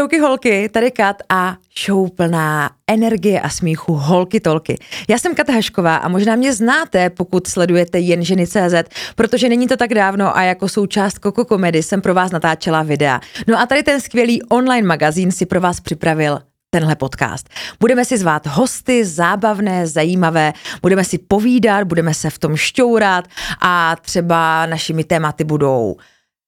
Čauky holky, tady Kat a show plná energie a smíchu holky tolky. Já jsem Kata Hašková a možná mě znáte, pokud sledujete jen ženy CZ, protože není to tak dávno a jako součást Koko Komedy jsem pro vás natáčela videa. No a tady ten skvělý online magazín si pro vás připravil tenhle podcast. Budeme si zvát hosty, zábavné, zajímavé, budeme si povídat, budeme se v tom šťourat a třeba našimi tématy budou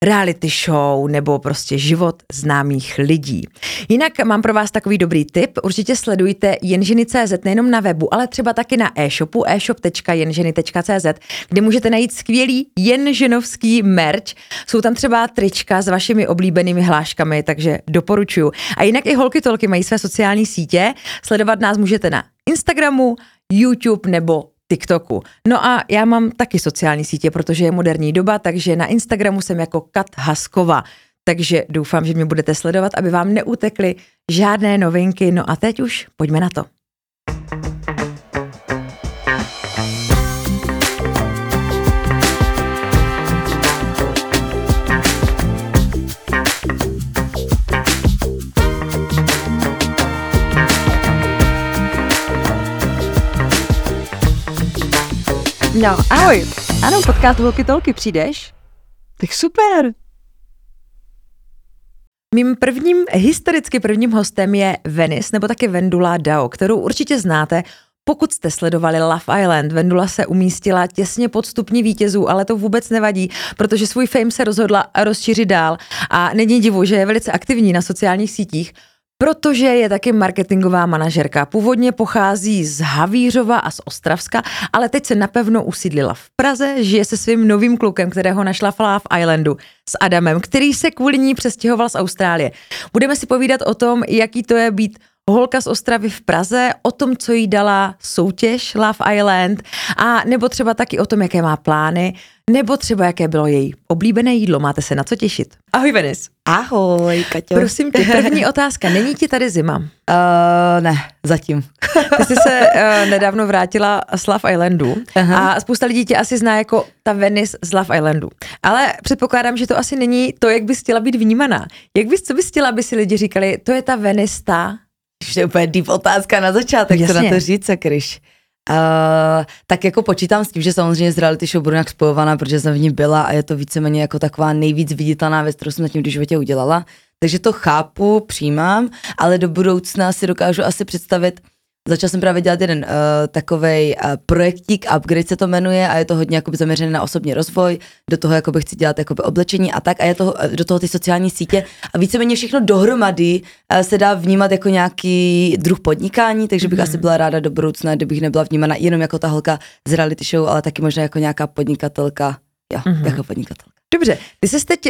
reality show nebo prostě život známých lidí. Jinak mám pro vás takový dobrý tip. Určitě sledujte jenženy.cz nejenom na webu, ale třeba taky na e-shopu e-shop.jenženy.cz, kde můžete najít skvělý jenženovský merch. Jsou tam třeba trička s vašimi oblíbenými hláškami, takže doporučuju. A jinak i holky tolky mají své sociální sítě. Sledovat nás můžete na Instagramu, YouTube nebo TikToku. No a já mám taky sociální sítě, protože je moderní doba, takže na Instagramu jsem jako Kat Haskova. Takže doufám, že mě budete sledovat, aby vám neutekly žádné novinky. No a teď už pojďme na to. No, ahoj. Ano, podcast Holky Tolky, přijdeš? Tak super. Mým prvním, historicky prvním hostem je Venice, nebo taky Vendula Dao, kterou určitě znáte, pokud jste sledovali Love Island, Vendula se umístila těsně pod stupní vítězů, ale to vůbec nevadí, protože svůj fame se rozhodla rozšířit dál a není divu, že je velice aktivní na sociálních sítích, protože je taky marketingová manažerka. Původně pochází z Havířova a z Ostravska, ale teď se napevno usídlila v Praze, žije se svým novým klukem, kterého našla v Love Islandu s Adamem, který se kvůli ní přestěhoval z Austrálie. Budeme si povídat o tom, jaký to je být holka z Ostravy v Praze, o tom, co jí dala soutěž Love Island a nebo třeba taky o tom, jaké má plány, nebo třeba jaké bylo její oblíbené jídlo. Máte se na co těšit. Ahoj Venis. Ahoj, Kaťo. Prosím tě, první otázka. Není ti tady zima? Uh, ne, zatím. Ty jsi se uh, nedávno vrátila z Love Islandu Aha. a spousta lidí tě asi zná jako ta Venice z Love Islandu. Ale předpokládám, že to asi není to, jak bys chtěla být vnímaná. Jak bys, co bys chtěla, aby si lidi říkali, to je ta Venice ta? To je úplně deep otázka na začátek, Jasně. co na to říct, Kryš. Uh, tak jako počítám s tím, že samozřejmě z reality show budu nějak spojovaná, protože jsem v ní byla a je to víceméně jako taková nejvíc viditelná věc, kterou jsem zatím v životě udělala. Takže to chápu, přijímám, ale do budoucna si dokážu asi představit, Začal jsem právě dělat jeden uh, takový uh, projektík, upgrade se to jmenuje a je to hodně jakoby zaměřené na osobní rozvoj, do toho jakoby chci dělat jakoby oblečení a tak a je to, uh, do toho ty sociální sítě a víceméně všechno dohromady uh, se dá vnímat jako nějaký druh podnikání, takže bych mm. asi byla ráda do budoucna, kdybych nebyla vnímána jenom jako ta holka z reality show, ale taky možná jako nějaká podnikatelka, jo, mm-hmm. jako podnikatelka. Dobře, ty jsi teď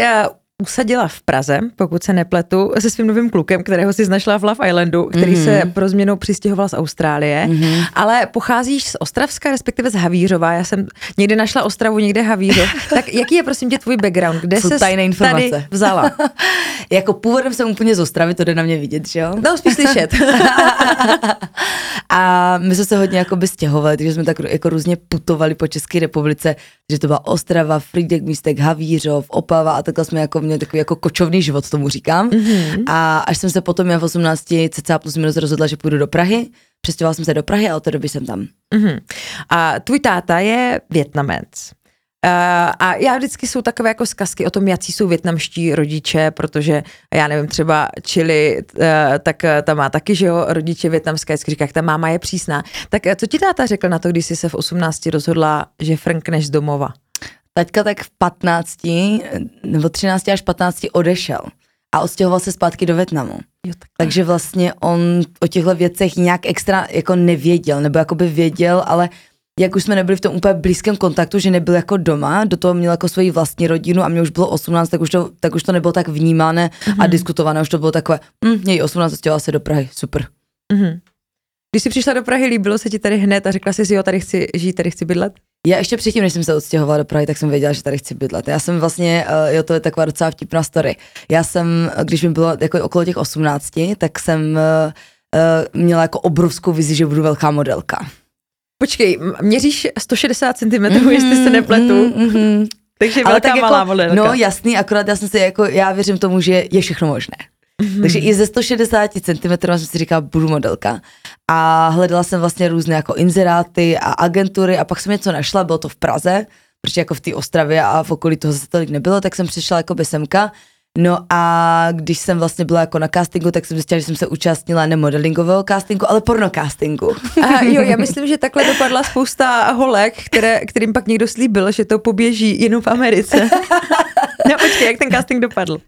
usadila v Praze, pokud se nepletu, se svým novým klukem, kterého si znašla v Love Islandu, který mm-hmm. se pro změnu přistěhoval z Austrálie, mm-hmm. ale pocházíš z Ostravska, respektive z Havířova. Já jsem někde našla Ostravu, někde Havířov. tak jaký je prosím tě tvůj background? Kde se tady vzala? jako původem jsem úplně z Ostravy, to jde na mě vidět, že jo? No, spíš slyšet. a my jsme se hodně jako by stěhovali, takže jsme tak jako různě putovali po České republice, že to byla Ostrava, Frýdek, Místek, Havířov, Opava a takhle jsme jako měli takový jako kočovný život, tomu říkám. Mm-hmm. A až jsem se potom já v 18 cca plus minus rozhodla, že půjdu do Prahy, přestěhovala jsem se do Prahy a od té doby jsem tam. Mm-hmm. A tvůj táta je Větnamec. Uh, a já vždycky jsou takové jako zkazky o tom, jaký jsou větnamští rodiče, protože já nevím, třeba Chili, uh, tak tam má taky, že jo, rodiče větnamské, vždycky říká, jak ta máma je přísná. Tak co ti táta řekl na to, když jsi se v 18 rozhodla, že frnkneš z domova? Taťka tak v 15 nebo 13 až 15 odešel a odstěhoval se zpátky do Větnamu. Jo, Takže vlastně on o těchto věcech nějak extra jako nevěděl, nebo jako by věděl, ale jak už jsme nebyli v tom úplně blízkém kontaktu, že nebyl jako doma, do toho měl jako svoji vlastní rodinu a mě už bylo 18, tak už to, tak už to nebylo tak vnímané mm-hmm. a mhm. diskutované, už to bylo takové, hm, měj 18, stěhoval se do Prahy, super. Mm-hmm. Když jsi přišla do Prahy, líbilo se ti tady hned a řekla jsi si, jo, tady chci žít, tady chci bydlet? Já ještě předtím, než jsem se odstěhovala do Prahy, tak jsem věděla, že tady chci bydlet. Já jsem vlastně, uh, jo, to je taková docela vtipná story. Já jsem, když mi bylo jako okolo těch 18, tak jsem uh, měla jako obrovskou vizi, že budu velká modelka. Počkej, měříš 160 cm, mm-hmm, jestli se nepletu. Mm-hmm. Takže velká tak malá jako, modelka. No jasný, akorát já jsem si jako, já věřím tomu, že je všechno možné. Mm-hmm. Takže i ze 160 cm jsem si říkala, budu modelka. A hledala jsem vlastně různé jako inzeráty a agentury a pak jsem něco našla, bylo to v Praze, protože jako v té Ostravě a v okolí toho zase tolik nebylo, tak jsem přišla jako by semka No a když jsem vlastně byla jako na castingu, tak jsem zjistila, že jsem se účastnila ne modelingového castingu, ale porno castingu. A jo, já myslím, že takhle dopadla spousta holek, které, kterým pak někdo slíbil, že to poběží jenom v Americe. No počkej, jak ten casting dopadl? Uh,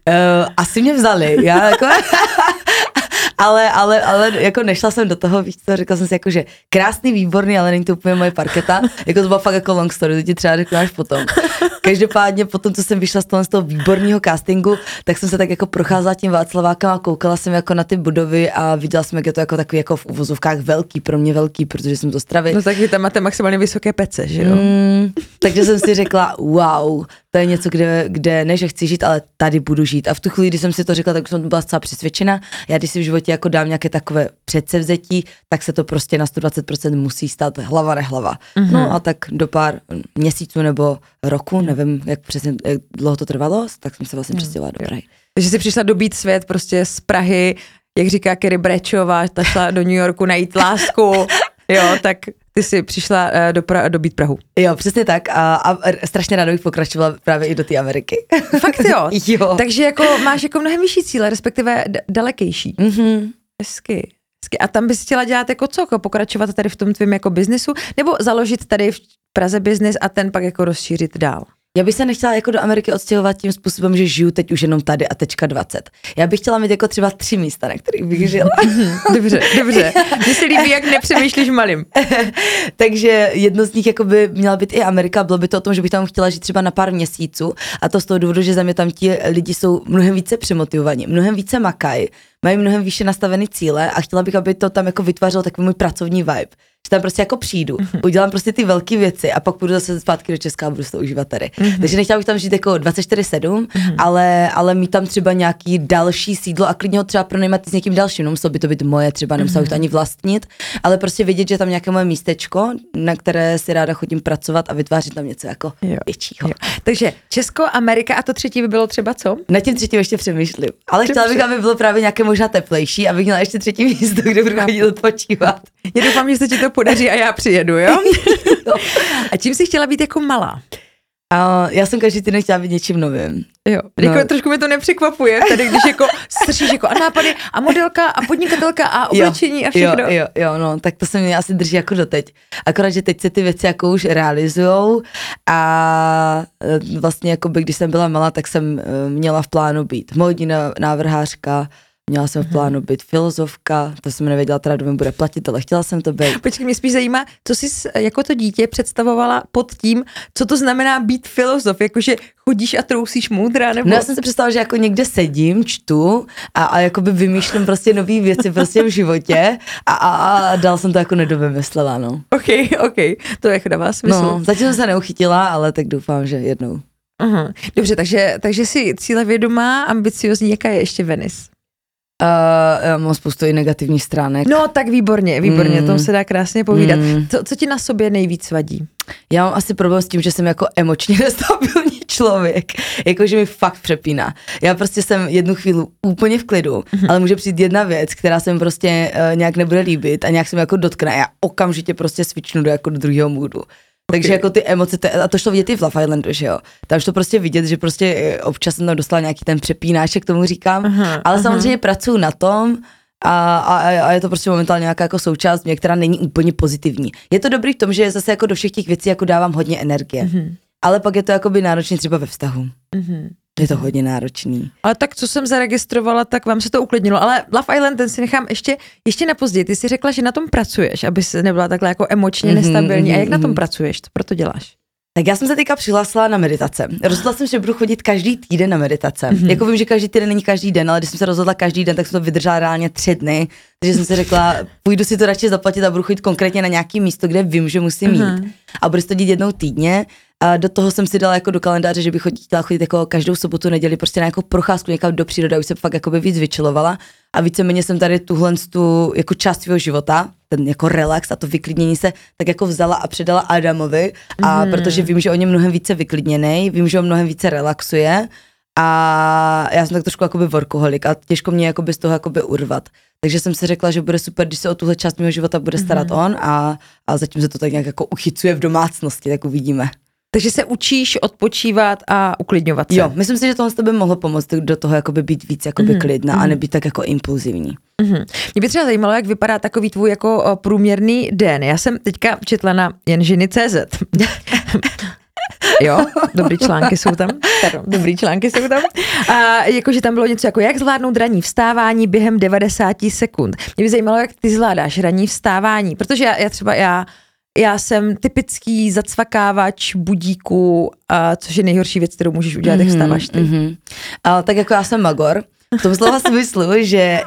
asi mě vzali, já jako ale, ale, ale jako nešla jsem do toho, víš co, řekla jsem si jako, že krásný, výborný, ale není to úplně moje parketa. Jako to bylo fakt jako long story, to ti třeba řeknu až potom. Každopádně potom, co jsem vyšla z toho, z toho výborného castingu, tak jsem se tak jako procházela tím Václavákem a koukala jsem jako na ty budovy a viděla jsem, jak je to jako takový jako v uvozovkách velký, pro mě velký, protože jsem to stravil. No tak vy tam máte maximálně vysoké pece, že jo? Mm, takže jsem si řekla, wow, to je něco, kde, kde ne, že chci žít, ale tady budu žít. A v tu chvíli, kdy jsem si to řekla, tak jsem byla zcela přesvědčena. Já když si v životě jako dám nějaké takové předsevzetí, tak se to prostě na 120% musí stát hlava nehlava. Mm-hmm. No a tak do pár měsíců nebo roku, nevím, jak přesně jak dlouho to trvalo, tak jsem se vlastně mm, přestěhovala do Prahy. Takže jsi přišla dobít svět prostě z Prahy, jak říká Kerry Brečová, ta šla do New Yorku najít lásku, jo, tak ty jsi přišla uh, do pra- dobít Prahu. Jo, přesně tak a, a strašně ráda bych pokračovala právě i do té Ameriky. Fakt jo? jo. Takže jako máš jako mnohem vyšší cíle, respektive d- dalekejší. Mm-hmm. Hezky. A tam bys chtěla dělat jako co? Jako pokračovat tady v tom tvém jako biznesu? Nebo založit tady v Praze biznis a ten pak jako rozšířit dál? Já bych se nechtěla jako do Ameriky odstěhovat tím způsobem, že žiju teď už jenom tady a tečka 20. Já bych chtěla mít jako třeba tři místa, na kterých bych žila. dobře, dobře. Mně se líbí, jak nepřemýšlíš malým. Takže jedno z nich jako by měla být i Amerika, bylo by to o tom, že bych tam chtěla žít třeba na pár měsíců a to z toho důvodu, že za mě tam ti lidi jsou mnohem více přemotivovaní, mnohem více makají, mají mnohem výše nastavený cíle a chtěla bych, aby to tam jako vytvářelo takový můj pracovní vibe že tam prostě jako přijdu, mm-hmm. udělám prostě ty velké věci a pak půjdu zase zpátky do Česka a budu se to užívat tady. Mm-hmm. Takže nechtěla bych tam žít jako 24-7, mm-hmm. ale, ale mít tam třeba nějaký další sídlo a klidně ho třeba pronajímat s někým dalším. Nemuselo by to být moje, třeba nemusela bych to mhm. ani vlastnit, ale prostě vědět, že tam nějaké moje místečko, na které si ráda chodím pracovat a vytvářet tam něco jako jo. většího. Jo. Takže Česko, Amerika a to třetí by bylo třeba co? Na tím třetím ještě přemýšlím. Ale chtěla bych, aby bylo právě nějaké možná teplejší, abych měla ještě třetí místo, kde budu chodit odpočívat. Já doufám, že se ti to podaří a já přijedu, jo? a čím jsi chtěla být jako malá? A já jsem každý týden chtěla být něčím novým. Jo, no. jako, trošku mi to nepřekvapuje, tady když jako slyšíš jako a nápady a modelka a podnikatelka a oblečení jo, a všechno. Jo, jo, jo, no, tak to se mě asi drží jako doteď. Akorát, že teď se ty věci jako už realizujou a e, vlastně jako by, když jsem byla malá, tak jsem e, měla v plánu být módní návrhářka, Měla jsem v mhm. plánu být filozofka, to jsem nevěděla, teda kdo mi bude platit, ale chtěla jsem to být. Počkej, mě spíš zajímá, co jsi jako to dítě představovala pod tím, co to znamená být filozof, jakože chodíš a trousíš moudra, nebo? No já jsem si představila, že jako někde sedím, čtu a, a jakoby vymýšlím prostě nové věci prostě v životě a, a, a dal jsem to jako nedovymyslela, no. Ok, ok, to je dává smysl. No, zatím jsem se neuchytila, ale tak doufám, že jednou. Aha. Dobře, takže, takže jsi cíle vědomá, ambiciozní, jaká je ještě Venice? Uh, já mám spoustu i negativních stránek. No tak výborně, výborně, mm. tom se dá krásně povídat. Mm. Co, co ti na sobě nejvíc vadí? Já mám asi problém s tím, že jsem jako emočně nestabilní člověk, jakože mi fakt přepíná. Já prostě jsem jednu chvíli úplně v klidu, mm-hmm. ale může přijít jedna věc, která se mi prostě uh, nějak nebude líbit a nějak se mi jako dotkne a já okamžitě prostě svičnu do jako do druhého můdu. Takže jako ty emoce, a to šlo vidět i v Love Islandu, že jo. Tam to prostě vidět, že prostě eh, občas jsem tam dostala nějaký ten přepínáček, tomu říkám, aha, ale aha. samozřejmě pracuji na tom, a, a, a je to prostě momentálně nějaká jako součást mě, která není úplně pozitivní. Je to dobrý v tom, že zase jako do všech těch věcí jako dávám hodně energie, mm-hmm. ale pak je to jako by náročný třeba ve vztahu. Mm-hmm. Je to hodně náročný. Ale tak co jsem zaregistrovala, tak vám se to uklidnilo. Ale Love Island, ten si nechám ještě, ještě na později. Ty si řekla, že na tom pracuješ, aby se nebyla takhle jako emočně mm-hmm, nestabilní. Mm-hmm. A jak na tom mhm. pracuješ? Co proto děláš? Tak já jsem se teďka přihlásila na meditace. Rozhodla jsem, že budu chodit každý týden na meditace. Mm-hmm. Jako vím, že každý týden není každý den, ale když jsem se rozhodla každý den, tak jsem to vydržela reálně tři dny. Takže jsem si řekla, půjdu si to radši zaplatit a budu chodit konkrétně na nějaký místo, kde vím, že musím mm-hmm. mít. A budu to dít jednou týdně. A do toho jsem si dala jako do kalendáře, že bych chtěla chodit jako každou sobotu, neděli prostě na jako procházku někam do přírody, už se fakt jako by víc vyčilovala. A víceméně jsem tady tuhle tu jako část svého života, ten jako relax a to vyklidnění se tak jako vzala a předala Adamovi. A mm. protože vím, že on je mnohem více vyklidněný, vím, že on mnohem více relaxuje A já jsem tak trošku jakoby workoholik a těžko mě jakoby z toho jakoby urvat. Takže jsem si řekla, že bude super, když se o tuhle část mého života bude starat mm-hmm. on a, a zatím se to tak nějak jako uchycuje v domácnosti, tak uvidíme. Takže se učíš odpočívat a uklidňovat se. Jo, myslím si, že tohle by mohlo pomoct do toho jakoby být víc jakoby mm-hmm. klidná mm-hmm. a mhm. nebýt tak jako impulzivní. Mm-hmm. Mě by třeba zajímalo, jak vypadá takový tvůj jako průměrný den. Já jsem teďka četla na jenžiny.cz. Jo, dobrý články jsou tam. Pardon, dobrý články jsou tam. A jakože tam bylo něco jako, jak zvládnout ranní vstávání během 90 sekund. Mě by zajímalo, jak ty zvládáš ranní vstávání, protože já, já třeba já já jsem typický zacvakávač budíku, a což je nejhorší věc, kterou můžeš udělat, mm-hmm, jak vstáváš ty. Mm-hmm. A, tak jako já jsem magor, v tom slova smyslu, že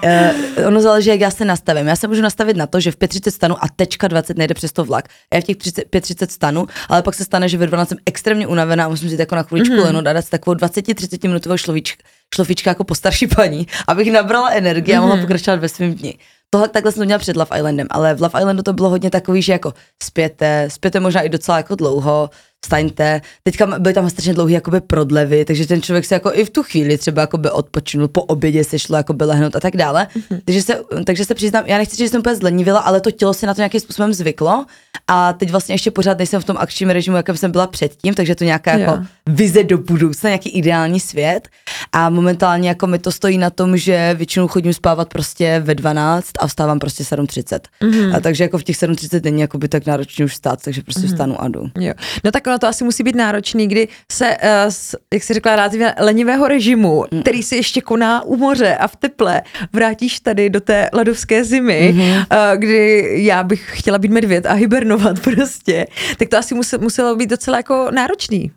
uh, ono záleží, jak já se nastavím. Já se můžu nastavit na to, že v 5.30 stanu a tečka 20 nejde přes to vlak. Já v těch 5.30 stanu, ale pak se stane, že ve 12 jsem extrémně unavená a musím si jako na chvíličku mm-hmm. leno dát si takovou 20-30 minutovou šlovíčku, šlofička jako po starší paní, abych nabrala energii mm-hmm. a mohla mhm. pokračovat ve svém dni tohle takhle jsem to měla před Love Islandem, ale v Love Islandu to bylo hodně takový, že jako spěte, spěte možná i docela jako dlouho, staňte. Teďka byly tam strašně dlouhé jakoby prodlevy, takže ten člověk se jako i v tu chvíli třeba jakoby odpočinul, po obědě se šlo jakoby lehnout a tak dále. Mm-hmm. Takže, se, takže se přiznám, já nechci že jsem úplně zlenivila, ale to tělo se na to nějakým způsobem zvyklo a teď vlastně ještě pořád nejsem v tom akčním režimu, jakém jsem byla předtím, takže to nějaká jako yeah. vize do budoucna, nějaký ideální svět a momentálně jako mi to stojí na tom, že většinou chodím spávat prostě ve 12 a vstávám prostě 7.30. Mm-hmm. A takže jako v těch 7.30 není jako by tak náročně už stát, takže prostě mm-hmm. vstanu a jdu. Jo. No tak ono to asi musí být náročný, kdy se, uh, jak si řekla, relativně lenivého režimu, mm. který se ještě koná u moře a v teple, vrátíš tady do té ledovské zimy, mm-hmm. uh, kdy já bych chtěla být medvěd a hibernovat prostě, tak to asi muselo, muselo být docela jako náročný.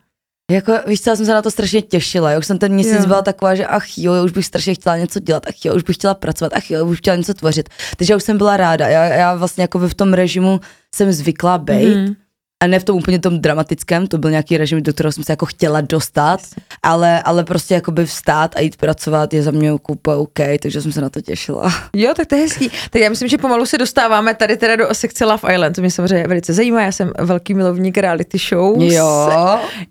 Jako, víš co, já jsem se na to strašně těšila. Já už jsem ten měsíc jo. byla taková, že ach jo, já už bych strašně chtěla něco dělat, ach jo, už bych chtěla pracovat, ach jo, už bych chtěla něco tvořit. Takže já už jsem byla ráda. Já, já vlastně jako v tom režimu jsem zvykla být. Mm a ne v tom úplně tom dramatickém, to byl nějaký režim, do kterého jsem se jako chtěla dostat, ale, ale prostě jako by vstát a jít pracovat je za mě úplně OK, takže jsem se na to těšila. Jo, tak to je hezký. Tak já myslím, že pomalu se dostáváme tady teda do sekce Love Island, to mě samozřejmě velice zajímá, já jsem velký milovník reality show. Jo.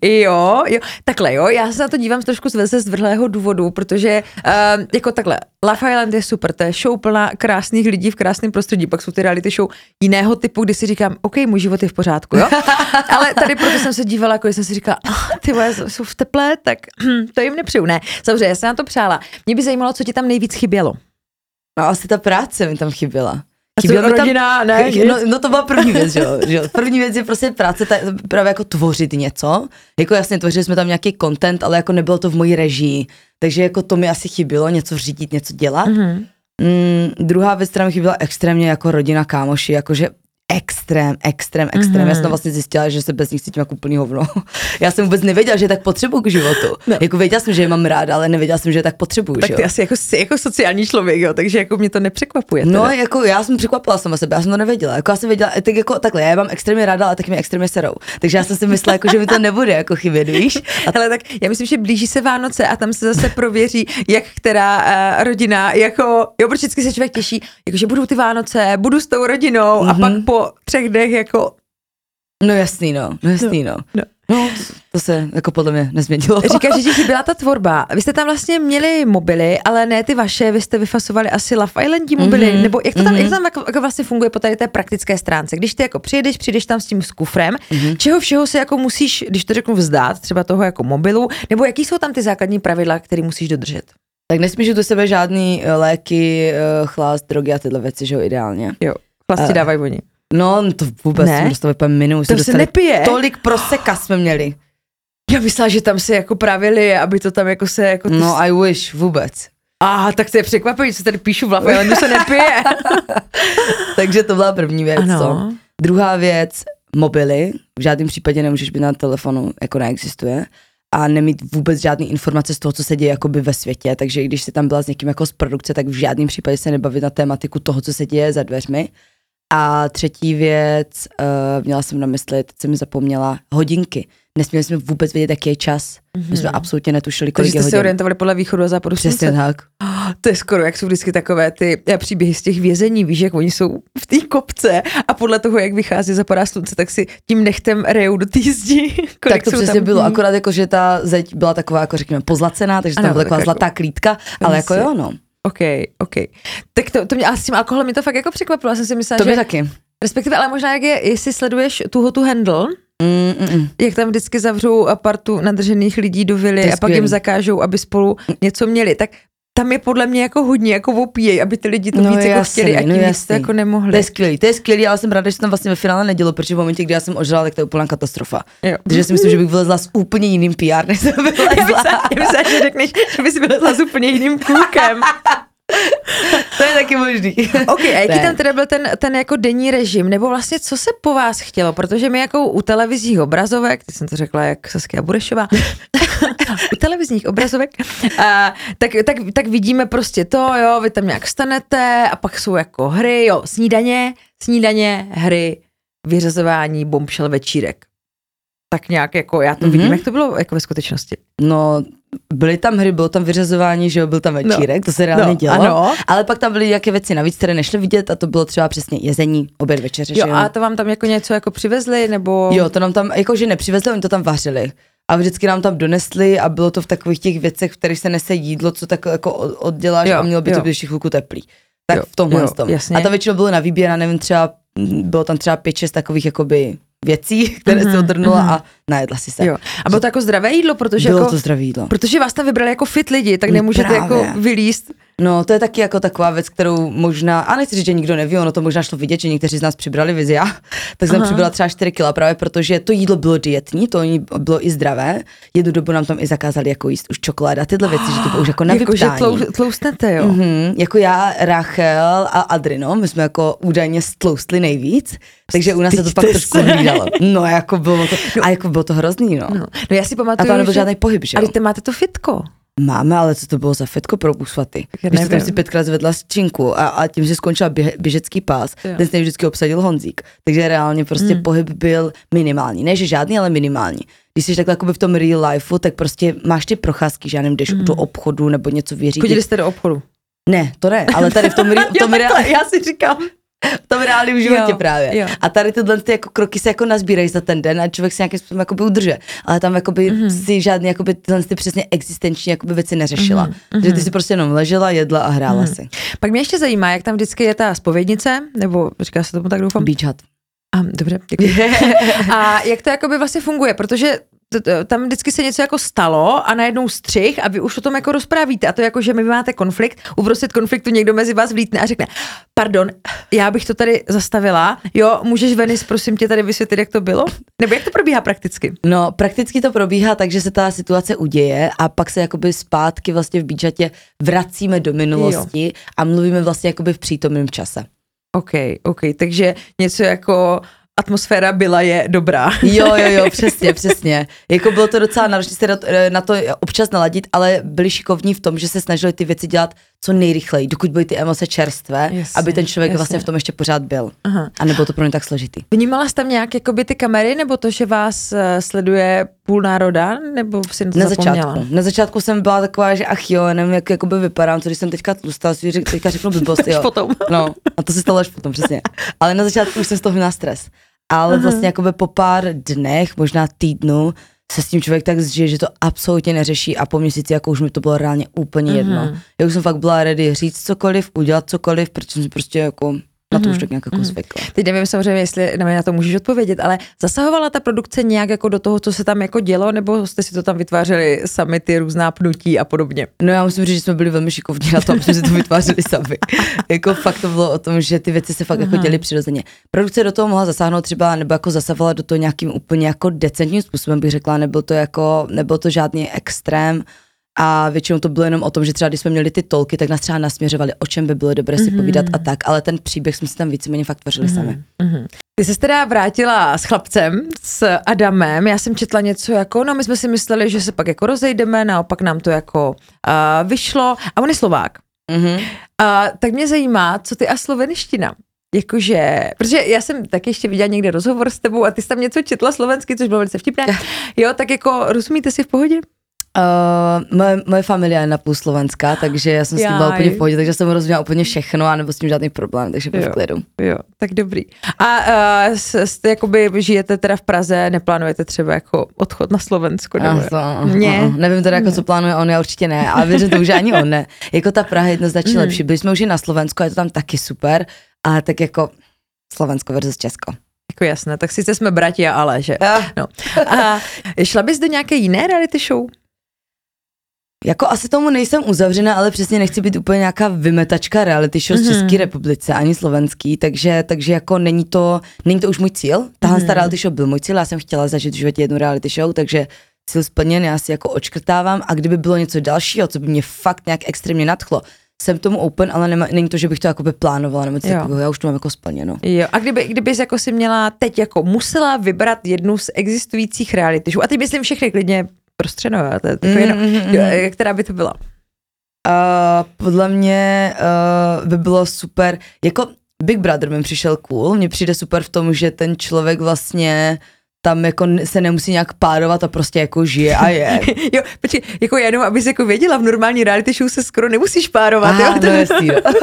Jo, jo. Takhle jo, já se na to dívám trošku z zdvrhlého důvodu, protože uh, jako takhle, Love Island je super, to je show plná krásných lidí v krásném prostředí, pak jsou ty reality show jiného typu, kdy si říkám, OK, můj život je v pořádku, jo? Ale tady proto jsem se dívala, jako jsem si říkala, oh, ty vole, jsou v teple, tak to jim nepřeju. Ne, samozřejmě, já jsem na to přála. Mě by zajímalo, co ti tam nejvíc chybělo. No asi ta práce mi tam chyběla. Chyběla mi rodina, tam, ne? No, no, to byla první věc, že jo. První věc je prostě práce, ta, právě jako tvořit něco. Jako jasně, tvořili jsme tam nějaký content, ale jako nebylo to v mojí režii. Takže jako to mi asi chybělo, něco řídit, něco dělat. Mm-hmm. Mm, druhá věc, která mi chyběla extrémně jako rodina, kámoši, jakože extrém, extrém, extrém. Mm-hmm. Já jsem mhm. vlastně zjistila, že se bez nich cítím jako úplný hovno. Já jsem vůbec nevěděla, že je tak potřebuju k životu. No. Jako věděla jsem, že je mám ráda, ale nevěděla jsem, že je tak potřebuju. Tak ty asi jako, jsi jako sociální člověk, jo, takže jako mě to nepřekvapuje. No, teda. No, jako já jsem překvapila sama sebe, já jsem to nevěděla. Jako já jsem věděla, tak jako takhle, já je mám extrémně ráda, ale taky mě extrémně serou. Takže já jsem si myslela, jako, že mi to nebude jako chybět, víš? A... Ale tak já myslím, že blíží se Vánoce a tam se zase prověří, jak která uh, rodina, jako, jo, vždycky se člověk těší, jako, že budou ty Vánoce, budu s tou rodinou mm-hmm. a pak po třech dnech jako... No jasný, no, no jasný, no. no. No, to se jako podle mě nezměnilo. Říkáš, že ti chyběla ta tvorba. Vy jste tam vlastně měli mobily, ale ne ty vaše, vy jste vyfasovali asi Love Islandí mobily, mm-hmm. nebo jak to tam, mm-hmm. jak to tam jako, jako vlastně funguje po tady té praktické stránce? Když ty jako přijedeš, přijdeš tam s tím s kufrem, mm-hmm. čeho všeho se jako musíš, když to řeknu, vzdát, třeba toho jako mobilu, nebo jaký jsou tam ty základní pravidla, které musíš dodržet? Tak nesmíš do sebe žádný eh, léky, eh, chlast, drogy a tyhle věci, že jo, ideálně. Jo, chlast ti uh, dávají oni. No, to vůbec ne? jsme dostali úplně minus. To se nepije. Tolik proseka jsme měli. Já myslela, že tam se jako právě lije, aby to tam jako se jako... No, I wish, vůbec. A tak to je překvapení, co tady píšu v Lafayette, se nepije. Takže to byla první věc. Ano. Co? Druhá věc, mobily. V žádném případě nemůžeš být na telefonu, jako neexistuje a nemít vůbec žádné informace z toho, co se děje jakoby ve světě. Takže když jsi tam byla s někým jako z produkce, tak v žádném případě se nebavit na tématiku toho, co se děje za dveřmi. A třetí věc, uh, měla jsem na mysli, teď jsem mi zapomněla, hodinky. nesměli jsme vůbec vědět, jaký je čas. Mm-hmm. My jsme Mhm. absolutně netušili, Takže kolik jste je se hodin. orientovali podle východu a západu Přesně slunce. tak. To je skoro, jak jsou vždycky takové ty eh, příběhy z těch vězení, víš, jak oni jsou v té kopce a podle toho, jak vychází zapadá slunce, tak si tím nechtem rejou do té zdi. Tak to přesně tam bylo, akorát jako, že ta zeď byla taková, jako řekněme, pozlacená, takže tam Ano, byla tak taková jako- zlatá klítka, ale jako jo, no. OK, OK. Tak to, to mě, a s tím alkoholem mi to fakt jako překvapilo. Já jsem si myslela, To že... taky. Respektive, ale možná, jak je, jestli sleduješ tu hotu handle, Mm, mm, mm. jak tam vždycky zavřou partu nadržených lidí do vily a pak jim zakážou, aby spolu něco měli, tak tam je podle mě jako hodně jako opíjej, aby ty lidi to No víc jako jasný, chtěli a no víc to jasný. jako nemohli. To je skvělý, to je skvělý, ale jsem ráda, že se tam vlastně ve finále nedělo, protože v momentě, kdy já jsem ožrala, tak to je úplná katastrofa. Jo. Takže si myslím, že bych vylezla s úplně jiným PR, než jsem vylezla. já myslela, že řekneš, že bys vylezla s úplně jiným klukem. to je taky možný. OK, a jaký Ne. tam teda byl ten, ten jako denní režim, nebo vlastně co se po vás chtělo, protože my jako u televizních obrazovek, teď jsem to řekla jak Saskia Burešová, televizních obrazovek, a, tak, tak, tak vidíme prostě to, jo, vy tam nějak stanete a pak jsou jako hry, jo, snídaně, snídaně, hry, vyřazování, bombšel, večírek. Tak nějak jako, já to Mhm. vidím, jak to bylo jako ve skutečnosti. No, byly tam hry, bylo tam vyřazování, že jo, byl tam večírek, to se reálně no, dělo. ano. Ale pak tam byly nějaké věci navíc, které nešly vidět a to bylo třeba přesně jezení, oběd, večeře. Jo, že a to vám tam jako něco jako přivezli, nebo... Jo, to nám tam, jakože nepřivezli, oni to tam vařili. A vždycky nám tam donesli a bylo to v takových těch věcech, v kterých se nese jídlo, co tak jako od- odděláš Jo, a mělo by to jo. být ještě chvilku teplý. Tak Jo, v tomhle jo, tom. jasně. A tam většinou bylo na výběr, já nevím, třeba bylo tam třeba pět, šest takových jakoby věcí, které Mhm, se odrnula mhm. a najedla si se. Jo. A bylo to jako zdravé jídlo, protože Bylo jako, to zdravé jídlo. Protože vás tam vybrali jako fit lidi, tak No nemůžete právě. jako vylíst. No, to je taky jako taková věc, kterou možná, a nechci říct, že nikdo neví, ono to možná šlo vidět, že někteří z nás přibrali vizi já, tak jsem Aha. přibrala třeba 4 kila právě protože to jídlo bylo dietní, to bylo i zdravé. Jednu dobu nám tam i zakázali jako jíst už čokoláda a tyhle věci, že to bylo už jako na Jako, že tlou, tloustnete, jo. Mhm, jako já, Rachel a Adrino, my jsme jako údajně stloustli nejvíc, takže u nás se to pak trošku hlídalo. No, jako bylo to, a jako bylo to hrozný, no. No. no já si A pamatuju, tam nebyl že... žádný pohyb, že Ale ty máte to fitko. Máme, ale co to bylo za fetko pro svatý? já Když jsem si pětkrát zvedla činku a, a tím, že skončila běhe, běžecký pás, Jo. ten se vždycky obsadil Honzík. Takže reálně prostě Hmm. pohyb byl minimální. Ne, že žádný, ale minimální. Když jsi takhle jakoby v tom real lifeu, tak prostě máš ty procházky, že já nevím, jdeš do obchodu nebo něco vyřídit. Chodili jste do obchodu. Ne, to ne, ale tady v tom, v tom, jo, real, takhle, já si říkám. V tom reálném životě Jo, právě. jo. A tady tyhle ty jako kroky se jako nazbírají za ten den a člověk si nějakým způsobem jakoby udrže. Ale tam jakoby Mhm. mm-hmm. si žádný jakoby tyhle ty přesně existenční jakoby věci neřešila. Mhm, Mm-hmm. Že ty si prostě jenom ležela, jedla a hrála mm-hmm. si. Pak mě ještě zajímá, jak tam vždycky je ta spovědnice, nebo říká se tomu tak doufám. Beach hut. A, dobře, děkuji. A jak to jakoby vlastně funguje, protože tam vždycky se něco jako stalo a najednou střih a vy už o tom jako rozprávíte a to je jako, že my máte konflikt, uprostřed konfliktu někdo mezi vás vlítne a řekne, pardon, já bych to tady zastavila, jo, můžeš Venis, prosím tě tady vysvětlit, jak to bylo? Nebo jak to probíhá prakticky? No, prakticky to probíhá tak, že se ta situace uděje a pak se jakoby zpátky vlastně v bíčatě vracíme do minulosti jo. a mluvíme vlastně jakoby v přítomném čase. OK, OK, takže něco jako atmosféra byla je dobrá. Jo, jo, jo, přesně, přesně. Jako bylo to docela náročné se na to, na to občas naladit, ale byli šikovní v tom, že se snažili ty věci dělat co nejrychleji, dokud byly ty emoce čerstvé, Jasně, aby ten člověk jasně. vlastně v tom ještě pořád byl. Aha. A nebylo to pro ně tak složitý. Vnímala jsi tam nějak jakoby ty kamery, nebo to, že vás eh, sleduje půl národa, nebo si na to Na zapomněla? začátku. Na začátku jsem byla taková, že ach jo, nevím, jak jakoby vypadám, co když jsem teďka tlustá, si řek, teďka řeknu blbost, jo. Potom. No, a to se stalo až potom, přesně. Ale na začátku už jsem z toho měla stres. Ale Aha. vlastně jakoby po pár dnech, možná týdnu, se s tím člověk tak zžije, že to absolutně neřeší a po měsíci jako už mi to bylo reálně úplně jedno. Mhm. Já už jsem fakt byla ready říct cokoliv, udělat cokoliv, protože jsem si prostě jako na to už Mhm. tak nějak jako zvykla. Teď nevím samozřejmě, jestli na mě na to můžeš odpovědět, ale zasahovala ta produkce nějak jako do toho, co se tam jako dělo, nebo jste si to tam vytvářeli sami ty různá pnutí a podobně? No já musím říct, že jsme byli velmi šikovní na tom, že si to vytvářeli sami. jako fakt to bylo o tom, že ty věci se fakt jako Aha. děly přirozeně. Produkce do toho mohla zasáhnout třeba, nebo jako zasahovala do toho nějakým úplně jako decentním způsobem, bych řekla, nebyl to jako, nebyl to žádný extrém. A většinou to bylo jenom o tom, že třeba když jsme měli ty tolky, tak nás třeba nasměřovali, o čem by bylo dobré si povídat a tak, ale ten příběh jsme si tam víceméně fakt tvořili sami. Mhm. Ty jsi teda vrátila s chlapcem, s Adamem, já jsem četla něco jako, no my jsme si mysleli, že se pak jako rozejdeme, naopak nám to jako uh, vyšlo a on je Slovák. Mhm. Uh, tak mě zajímá, co ty a slovenština. jakože, protože já jsem taky ještě viděla někde rozhovor s tebou a ty jsi tam něco četla slovensky, což bylo velice vtipné. Jo, tak jako rozumíte si v pohodě? Uh, moje, moje familie je napůl slovenská, takže já jsem s tím byla úplně v pohodě, takže jsem rozuměla úplně všechno a nebo s tím žádný problém, takže byl v klidu. Jo, tak dobrý. A uh, jste jakoby žijete teda v Praze, neplánujete třeba jako odchod na Slovensko? Nebo... to, ne. Uh, nevím teda jako co plánuje on, já určitě ne, ale věřím to už ani on ne. Jako ta Praha je jednoznačně mm. lepší, byli jsme už i na Slovensku a je to tam taky super, ale tak jako Slovensko versus Česko. Jako jasné, tak sice jsme bratia, ale že. No. A šla bys do nějaké jiné reality show? Jako asi tomu nejsem uzavřena, ale přesně nechci být úplně nějaká vymetačka reality show mm-hmm. z České republice, ani slovenský, takže, takže jako není to, není to už můj cíl. Tahle mm-hmm. reality show byl můj cíl, já jsem chtěla zažít v životě jednu reality show, takže cíl splněn, já si jako očkrtávám a kdyby bylo něco dalšího, co by mě fakt nějak extrémně nadchlo, jsem tomu open, ale nema, není to, že bych to jakoby plánovala nebo takového, já už to mám jako splněno. Jo, a kdyby, kdybys jako si měla teď jako musela vybrat jednu z existujících reality show, a teď myslím všechny klidně prostřeno, to je mm, jenom, mm, která by to byla? Uh, podle mě uh, by bylo super, jako Big Brother mi přišel cool, mně přijde super v tom, že ten člověk vlastně tam jako se nemusí nějak párovat a prostě jako žije a je. jo, počkej, jako jenom, abys jako věděla, v normální reality show se skoro nemusíš párovat. Aha, jo? No, jestli, no.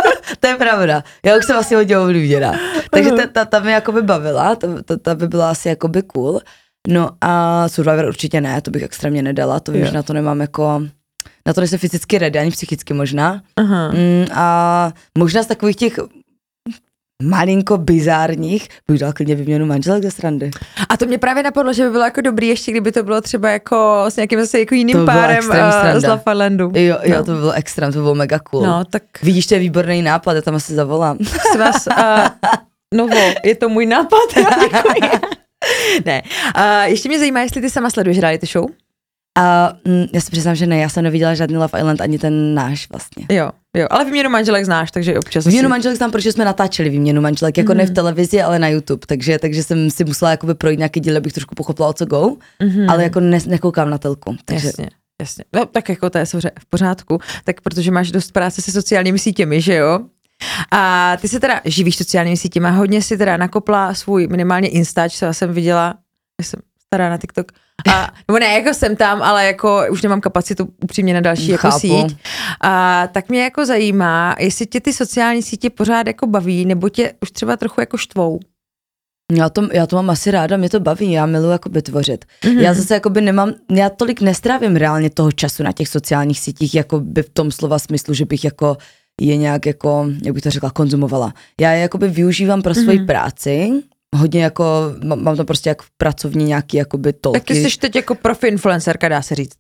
to je pravda. Já už jsem asi hodně ovlivněná. Takže ta, ta, ta, mě jako by bavila, ta, ta, ta by byla asi jako by cool. No a Survivor určitě ne, to bych extrémně nedala, to vím, že na to nemám jako, na to nejsem fyzicky ready, ani psychicky možná. Aha. Mm, a možná z takových těch malinko bizárních, bych dal klidně vyměnu manželek ze srandy. A to mě právě napadlo, že by bylo jako dobrý, ještě kdyby to bylo třeba jako s nějakým zase jako jiným to párem uh, z Lafalandu. Jo, jo, no. to by bylo extrém, to bylo mega cool. No, tak... Vidíš, to je výborný nápad, já tam asi zavolám. vás, uh, Novo, je to můj nápad. ne. Uh, ještě mě zajímá, jestli ty sama sleduješ reality show? A uh, já se přiznám, že ne, já jsem neviděla žádný Love Island, ani ten náš vlastně. Jo, jo, ale výměnu manželek znáš, takže občas. Výměnu asi... manželek znám, protože jsme natáčeli výměnu manželek, jako mm. ne v mhm. televizi, ale na YouTube, takže, takže jsem si musela jakoby projít nějaký díl, abych trošku pochopila, o co go, mm-hmm. ale jako ne, nekoukám na telku. Takže... Jasně. Jasně. No tak jako to je v pořádku, tak protože máš dost práce se sociálními sítěmi, že jo? A ty se teda živíš sociálními sítěmi, hodně si teda nakopla svůj minimálně Instač, co já jsem viděla, já jsem stará na TikTok, a, nebo ne, jako jsem tam, ale jako už nemám kapacitu upřímně na další jako síť. A, tak mě jako zajímá, jestli tě ty sociální sítě pořád jako baví, nebo tě už třeba trochu jako štvou. Já to, já to mám asi ráda, mě to baví, já miluji jakoby tvořit. Mm-hmm. Já zase jakoby nemám, já tolik nestrávím reálně toho času na těch sociálních sítích, jako by v tom slova smyslu, že bych jako je nějak jako, jak bych to řekla, konzumovala. Já je jakoby využívám pro svoji mm-hmm. práci, hodně jako, mám to prostě jak pracovní nějaký jakoby tolky. Tak ty jsi teď jako profi influencerka, dá se říct.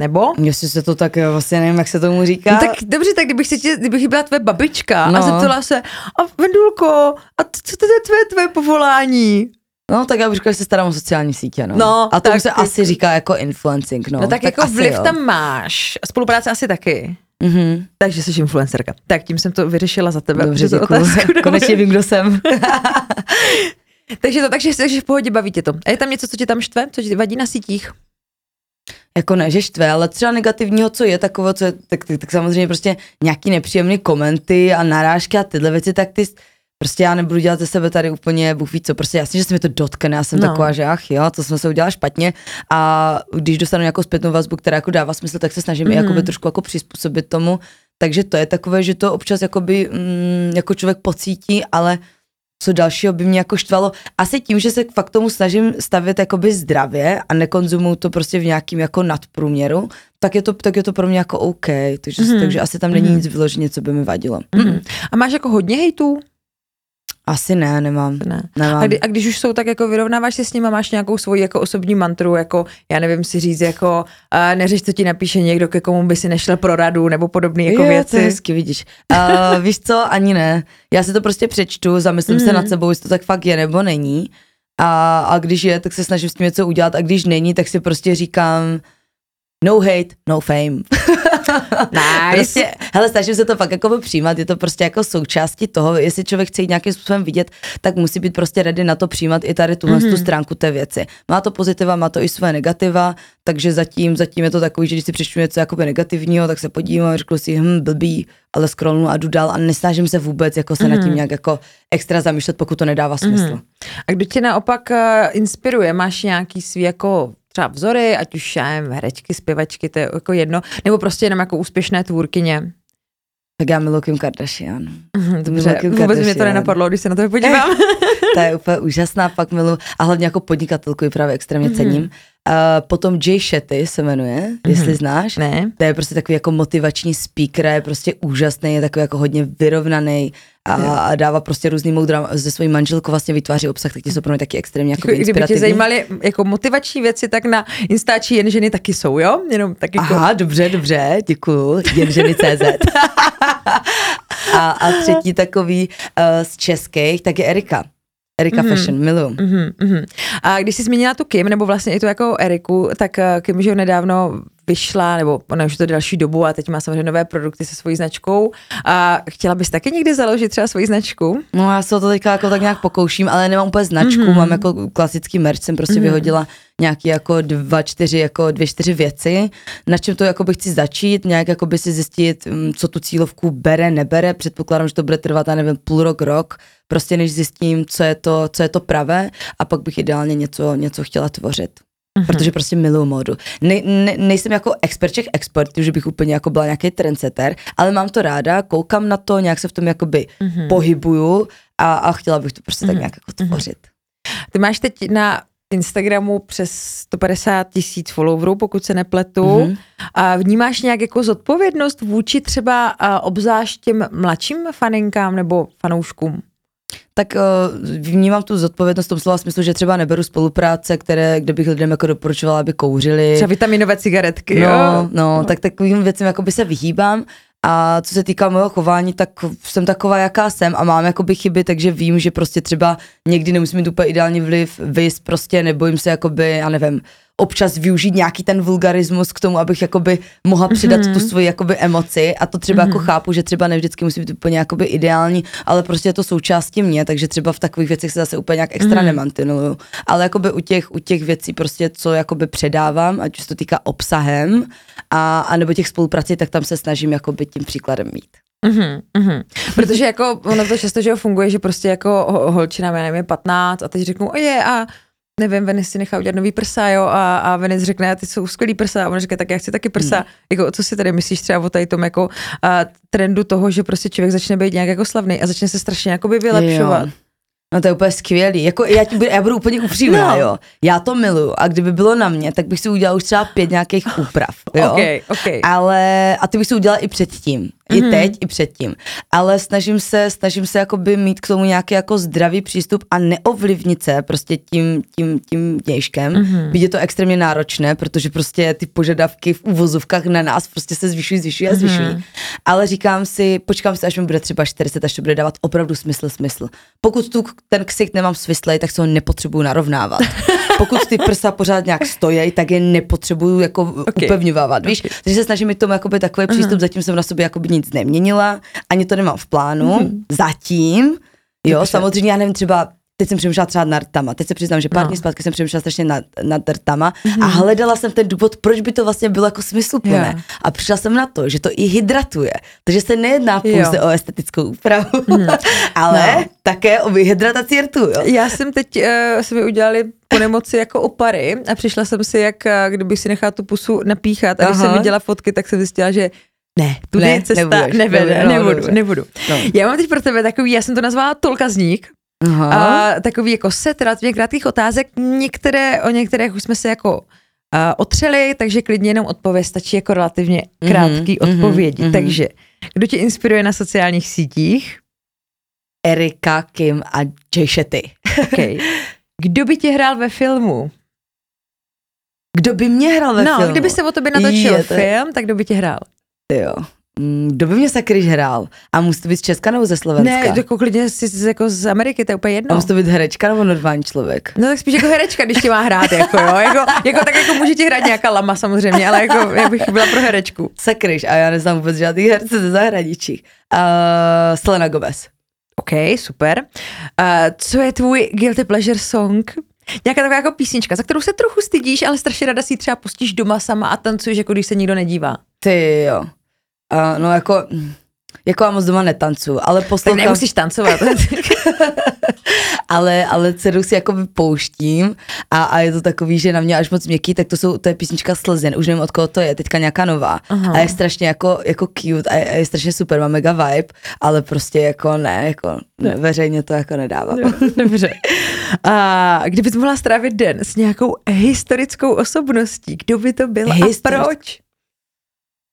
Nebo? Jestli se to tak, vlastně nevím, jak se tomu říká. No tak dobře, tak kdybych, si tě, kdybych byla tvoje babička no. a zeptala se, a Vendulko, a co to je tvoje, tvoje povolání? No, tak já bych řekla, že se starám o sociální sítě, no. no a to se ty... asi říká jako influencing, no. No tak, tak jako vliv jo. tam máš. Spolupráce asi taky. Mm-hmm. Takže jsi influencerka. Tak tím jsem to vyřešila za tebe. Dobře, děkuji. Konečně vím, kdo jsem. takže to, takže, takže v pohodě baví tě to. A je tam něco, co ti tam štve, co ti vadí na sítích? Jako ne, že štve, ale třeba negativního, co je takové, co je, tak, tak, tak samozřejmě prostě nějaký nepříjemné komenty a narážky a tyhle věci, tak ty prostě já nebudu dělat ze sebe tady úplně, Bůh ví co, prostě jasně, že se mi to dotkne, já jsem no. taková, že ach jo, to jsme se udělali špatně a když dostanu nějakou zpětnou vazbu, která jako dává smysl, tak se snažím mm. jakoby trošku jako přizpůsobit tomu, takže to je takové, že to občas jakoby, mm, jako člověk pocítí, ale co dalšího by mě jako štvalo. Asi tím, že se fakt tomu snažím stavět jakoby zdravě a nekonzumuju to prostě v nějakým jako nadprůměru, tak je to, tak je to pro mě jako OK. Takže, mm-hmm. takže asi tam není mm-hmm. nic vyloženě, co by mi vadilo. Mm-hmm. A máš jako hodně hejtů? Asi ne, nemám. Ne. nemám. A, kdy, a když už jsou, tak jako vyrovnáváš se s nimi, máš nějakou svoji jako osobní mantru, jako já nevím si říct, jako uh, neřeš, co ti napíše někdo, ke komu by si nešel pro radu nebo podobné jako jo, věci. to je hezky, vidíš. Uh, víš co, ani ne. Já si to prostě přečtu, zamyslím mm. se nad sebou, jestli to tak fakt je nebo není. A, a když je, tak se snažím s tím něco udělat a když není, tak si prostě říkám no hate, no fame. nice. prostě, hele, snažím se to fakt jako přijímat, je to prostě jako součástí toho, jestli člověk chce jít nějakým způsobem vidět, tak musí být prostě ready na to přijímat i tady tuhle mm-hmm. tu stránku té věci. Má to pozitiva, má to i své negativa, takže zatím, zatím je to takový, že když si přečtu něco jako negativního, tak se podívám a řeknu si, hm, blbý, ale scrollnu a jdu dál a nesnažím se vůbec jako se mm-hmm. nad tím mhm. nějak jako extra zamýšlet, pokud to nedává smysl. Mm-hmm. A kdo tě naopak uh, inspiruje? Máš nějaký svý jako třeba vzory, ať už já nevím, herečky, zpěvačky, to je jako jedno, nebo prostě jenom jako úspěšné tvůrkyně? Tak já miluji Kim Kardashian. Mhm, dobře, Kim vůbec mě to nenapadlo, když se na to podívám. ta je úplně úžasná, pak miluji a hlavně jako podnikatelku ji právě extrémně mm-hmm. Uh, potom Jay Shetty se jmenuje, mm-hmm. jestli znáš. Ne. To je prostě takový jako motivační speaker, je prostě úžasný, je takový jako hodně vyrovnaný a, a dává prostě různý moudra ze svojí manželkou vlastně vytváří obsah, tak ti jsou pro mě taky extrémně jako Kdyby tě zajímaly jako motivační věci, tak na Instači jen ženy taky jsou, jo? Jenom taky jako... Aha, dobře, dobře, děkuju, jen ženy CZ. a, a třetí takový uh, z českých, tak je Erika. Erika mm-hmm. Fashion, miluju. Mm-hmm, mm-hmm. A když jsi zmínila tu Kim, nebo vlastně i tu jako Eriku, tak eh, Kim, že nedávno vyšla, nebo ona už to další dobu a teď má samozřejmě nové produkty se svojí značkou. A chtěla bys taky někdy založit třeba svoji značku? No já se to teďka jako tak nějak pokouším, ale nemám úplně značku, mm-hmm. mám jako klasický merch, jsem prostě mm-hmm. vyhodila nějaký jako dva, čtyři, jako dvě, čtyři věci, na čem to jako by chci začít, nějak jako by si zjistit, mm, co tu cílovku bere, nebere, předpokládám, že to bude trvat, já nevím, půl rok, rok, prostě než zjistím, co je to, co je to pravé a pak bych ideálně něco, něco chtěla tvořit. Uh-huh. Protože prostě miluju módu. Ne, ne, nejsem jako expert všech expertů, že bych úplně jako byla nějaký trendsetter, ale mám to ráda, koukám na to, nějak se v tom jakoby uh-huh. pohybuju a, a chtěla bych to prostě uh-huh. tak nějak jako tvořit. Ty máš teď na Instagramu přes 150 tisíc followerů, pokud se nepletu. Mm-hmm. A vnímáš nějak jako zodpovědnost vůči třeba obzvlášť těm mladším faninkám nebo fanouškům? Tak uh, vnímám tu zodpovědnost v tom slova smyslu, že třeba neberu spolupráce, které, kde bych lidem jako doporučovala, aby kouřili. Třeba vitaminové cigaretky, no, jo? No, tak takovým věcem jako by se vyhýbám. A co se týká mého chování, tak jsem taková, jaká jsem a mám jakoby chyby, takže vím, že prostě třeba někdy nemusím mít úplně ideální vliv, vys, prostě nebojím se jakoby, já nevím, občas využít nějaký ten vulgarismus k tomu, abych jakoby mohla přidat mm-hmm. tu svoji jakoby emoci a to třeba mm-hmm. jako mhm. chápu, že třeba nevždycky musí být úplně jakoby ideální, ale prostě je to součástí mě, takže třeba v takových věcech se zase úplně nějak extra mm-hmm. nemantinuju. Ale jakoby u těch, u těch věcí prostě, co jakoby předávám, ať už to týká obsahem a, a nebo těch spoluprací, tak tam se snažím jakoby tím příkladem mít. Mm-hmm, mm-hmm. Protože jako ono to často, že funguje, že prostě jako holčina, já nevím, 15 a teď řeknu, oje a nevím, Venice si nechá udělat nový prsa, jo, a, a Venice řekne, ty jsou skvělý prsa, a on říká, tak já chci taky prsa. Hmm. Jako, co si tady myslíš třeba o tady tom jako a, trendu toho, že prostě člověk začne být nějak jako slavný a začne se strašně jakoby vylepšovat. Jo. No to je úplně skvělý. Jako já, ti budu, já budu úplně upřímná, no. jo. Já to miluju a kdyby bylo na mě, tak bych si udělal už třeba pět nějakých úprav, jo. Okay, okay. Ale, a ty bych si udělala i předtím. I mm-hmm. teď, i předtím. Ale snažím se, snažím se jakoby mít k tomu nějaký jako zdravý přístup a neovlivnit se prostě tím, tím, tím dějškem. Mm-hmm. Byť je to extrémně náročné, protože prostě ty požadavky v uvozovkách na nás prostě se zvyšují, zvyšují a zvyšují. Mm-hmm. Ale říkám si, počkám si, až mi bude třeba 40, až to bude dávat opravdu smysl, smysl. Pokud tu ten ksicht nemám svislej, tak se ho nepotřebuju narovnávat. Pokud ty prsa pořád nějak stojí, tak je nepotřebuju jako okay. upevňovávat, víš? Okay. Takže se snažím mít tomu jakoby takový přístup, uh-huh. zatím jsem na sobě jakoby nic neměnila, ani to nemám v plánu, uh-huh. zatím, jo, Dobře. samozřejmě já nevím, třeba teď jsem přemýšlela třeba nad rtama. Teď se přiznám, že pár no. dní zpátky jsem přemýšlela strašně nad, nad rtama mm-hmm. a hledala jsem ten důvod, proč by to vlastně bylo jako smysluplné. Yeah. A přišla jsem na to, že to i hydratuje. Takže se nejedná pouze jo. o estetickou úpravu, mm. ale no. také o vyhydrataci rtu. Jo? Já jsem teď, uh, jsme mi udělali nemoci jako opary a přišla jsem si, jak uh, kdyby si nechala tu pusu napíchat a když Aha. jsem viděla fotky, tak jsem zjistila, že ne, tudy ne, cesta nebudeš, nevede, no, nebudu, nebudu. No. Já mám teď pro tebe takový, já jsem to nazvala tolkazník, Aha. A takový jako set relativně krátkých otázek. Některé, o některých už jsme se jako uh, otřeli, takže klidně jenom odpověď stačí jako relativně mhm, krátký mm-hmm, odpovědi. Mm-hmm. Takže, kdo tě inspiruje na sociálních sítích? Erika, Kim a Jay Shetty. Okay. Kdo by tě hrál ve filmu? Kdo by mě hrál ve no, filmu? kdyby se o tobě natočil Je, to... film, tak kdo by tě hrál? Jo. Mm, kdo by mě sakryš hrál? A musí to být z Česka nebo ze Slovenska? Ne, jako klidně si z, jako z Ameriky, to je úplně jedno. A musí to být herečka nebo normální člověk? No tak spíš jako herečka, když tě má hrát, jako jo. Jako, jako tak jako může ti hrát nějaká lama samozřejmě, ale jako já bych byla pro herečku. Sakryš, a já neznám vůbec žádný herce ze zahraničí. Uh, Selena Gomez. OK, super. Uh, co je tvůj guilty pleasure song? Nějaká taková jako písnička, za kterou se trochu stydíš, ale strašně rada si ji třeba pustíš doma sama a tancuješ, jako když se nikdo nedívá. Ty jo. Uh, no jako, jako já moc doma netancu, ale poslouchám... Tak nemusíš tancovat. ale, ale dceru si jako pouštím a, a je to takový, že na mě až moc měkký, tak to jsou, to je písnička Slzen, už nevím od koho to je, teďka nějaká nová Aha. a je strašně jako, jako cute a je, a je strašně super, má mega vibe, ale prostě jako ne, jako ne, veřejně to jako nedávám. Dobře. A kdybys mohla strávit den s nějakou historickou osobností, kdo by to byl a proč?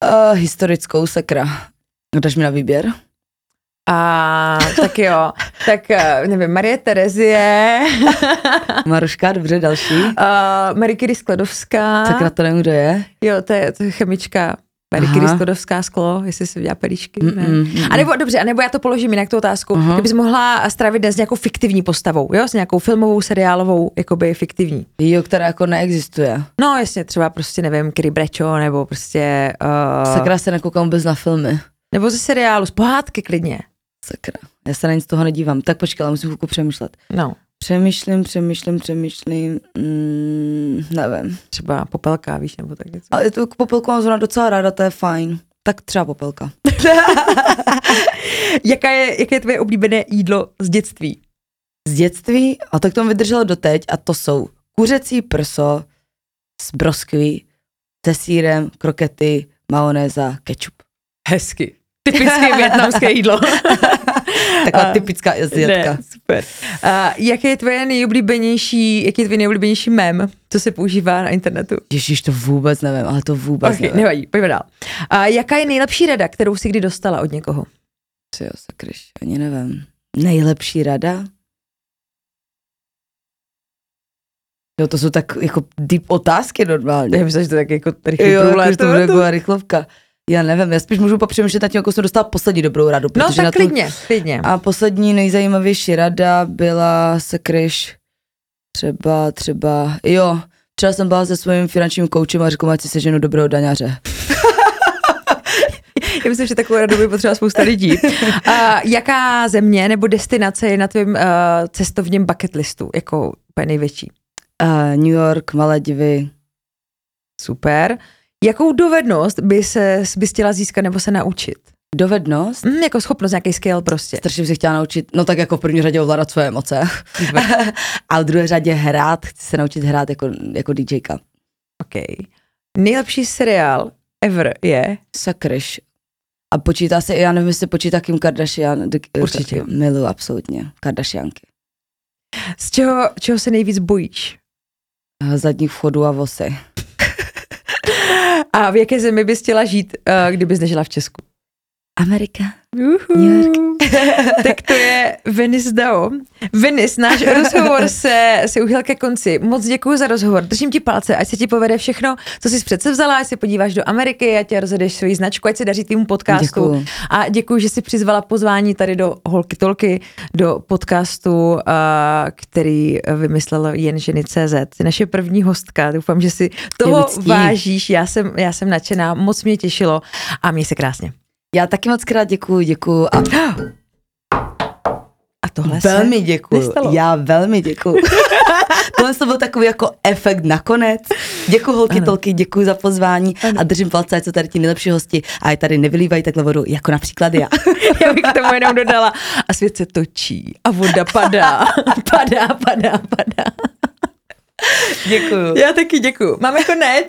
Uh, historickou sakra. Dáš mi na výběr? A tak jo, tak eh, nevím, Marie Terezie. Maruška, dobře, další. Uh, Marie Curie Skladovská. Sakra, to nevím, kdo je. Jo, to je, to je chemička. Marie Curie Skladovská sklo, jestli si dělá pelíšky. Mm, mm, mm. A nebo dobře, a nebo já to položím jinak tu otázku. Uh-huh. Kdybys mohla strávit den s nějakou fiktivní postavou, jo, s nějakou filmovou, seriálovou, jakoby fiktivní. Jo, která jako neexistuje. No jasně, třeba prostě nevím, Kiri Brečo, nebo prostě... Uh... Sakra se nekoukám vůbec na filmy. Nebo ze seriálu, z pohádky klidně. Sakra, já se na nic toho nedívám. Tak počkej, ale musím chvilku přemýšlet. No. Přemýšlím, přemýšlím, přemýšlím, mm, nevím. Třeba popelka, víš, nebo tak něco. Ale to popelku mám zrovna docela ráda, to je fajn. Tak třeba popelka. jaká, je, jaké je tvoje oblíbené jídlo z dětství? Z dětství? A tak to vydrželo doteď a to jsou kuřecí prso s broskví, se sírem, krokety, majonéza, ketchup. Hezky. Typické větnamské jídlo. Taková typická azietka. super. A jaké je tvoje nejoblíbenější, jaký je tvůj nejoblíbenější mem, co se používá na internetu? Ježíš, to vůbec nevím, ale to vůbec okay, nevím. Nevadí, pojďme dál. A jaká je nejlepší rada, kterou jsi kdy dostala od někoho? Co jo, sakryš, ani nevím. Nejlepší rada? Jo, to jsou tak jako deep otázky normálně. Já myslím, že to tak jako rychlý jo, jako, to bude jako rychlovka. Já nevím, já spíš můžu popřemýšlet nad tím, jako jsem dostala poslední dobrou radu. No tak klidně, tu... klidně. A poslední nejzajímavější rada byla se kryš třeba, třeba, jo, třeba jsem byla se svým finančním koučem a řekl, ať si seženu dobrého daňaře. Já myslím, že takovou radu by potřeba spousta lidí. A jaká země nebo destinace je na tvém uh, cestovním bucket listu, jako úplně největší? Uh, New York, Maledivy. Super. Jakou dovednost by se by chtěla získat nebo se naučit? Dovednost? Mm, jako schopnost, nějaký skill prostě. Strašně bych se chtěla naučit, no tak jako v první řadě ovládat své emoce. a v druhé řadě hrát, chci se naučit hrát jako, jako DJka. OK. Nejlepší seriál ever je? Sakryš. A počítá se, já nevím, jestli počítá Kim Kardashian. Určitě. Miluji absolutně. Kardashianky. Z čeho, čeho se nejvíc bojíš? Zadních vchodů a vosy. A v jaké zemi bys chtěla žít, uh, kdybys nežila v Česku? Amerika. Uhu. New York. tak to je Venice Dao. Venice, náš rozhovor se, se uchyl ke konci. Moc děkuji za rozhovor. Držím ti palce, ať se ti povede všechno, co jsi přece vzala, ať se podíváš do Ameriky, ať tě rozjedeš svoji značku, ať se daří týmu podcastu. Děkuju. A děkuji, že jsi přizvala pozvání tady do Holky Tolky, do podcastu, uh, který vymyslel jen ženy CZ. Jsi naše první hostka. Doufám, že si toho vážíš. Já jsem, já jsem nadšená, moc mě těšilo a měj se krásně. Já taky moc krát děkuju, děkuju. A, a tohle Velmi děkuju. Nestalo. Já velmi děkuju. tohle to byl takový jako efekt nakonec. Děkuji holky ano. tolky, děkuji za pozvání ano. a držím palce, ať jsou tady ti nejlepší hosti a je tady nevylívají takhle vodu, jako například já. já bych k tomu jenom dodala. A svět se točí a voda padá, padá, padá, padá. Děkuju. Já taky děkuju. Máme konec.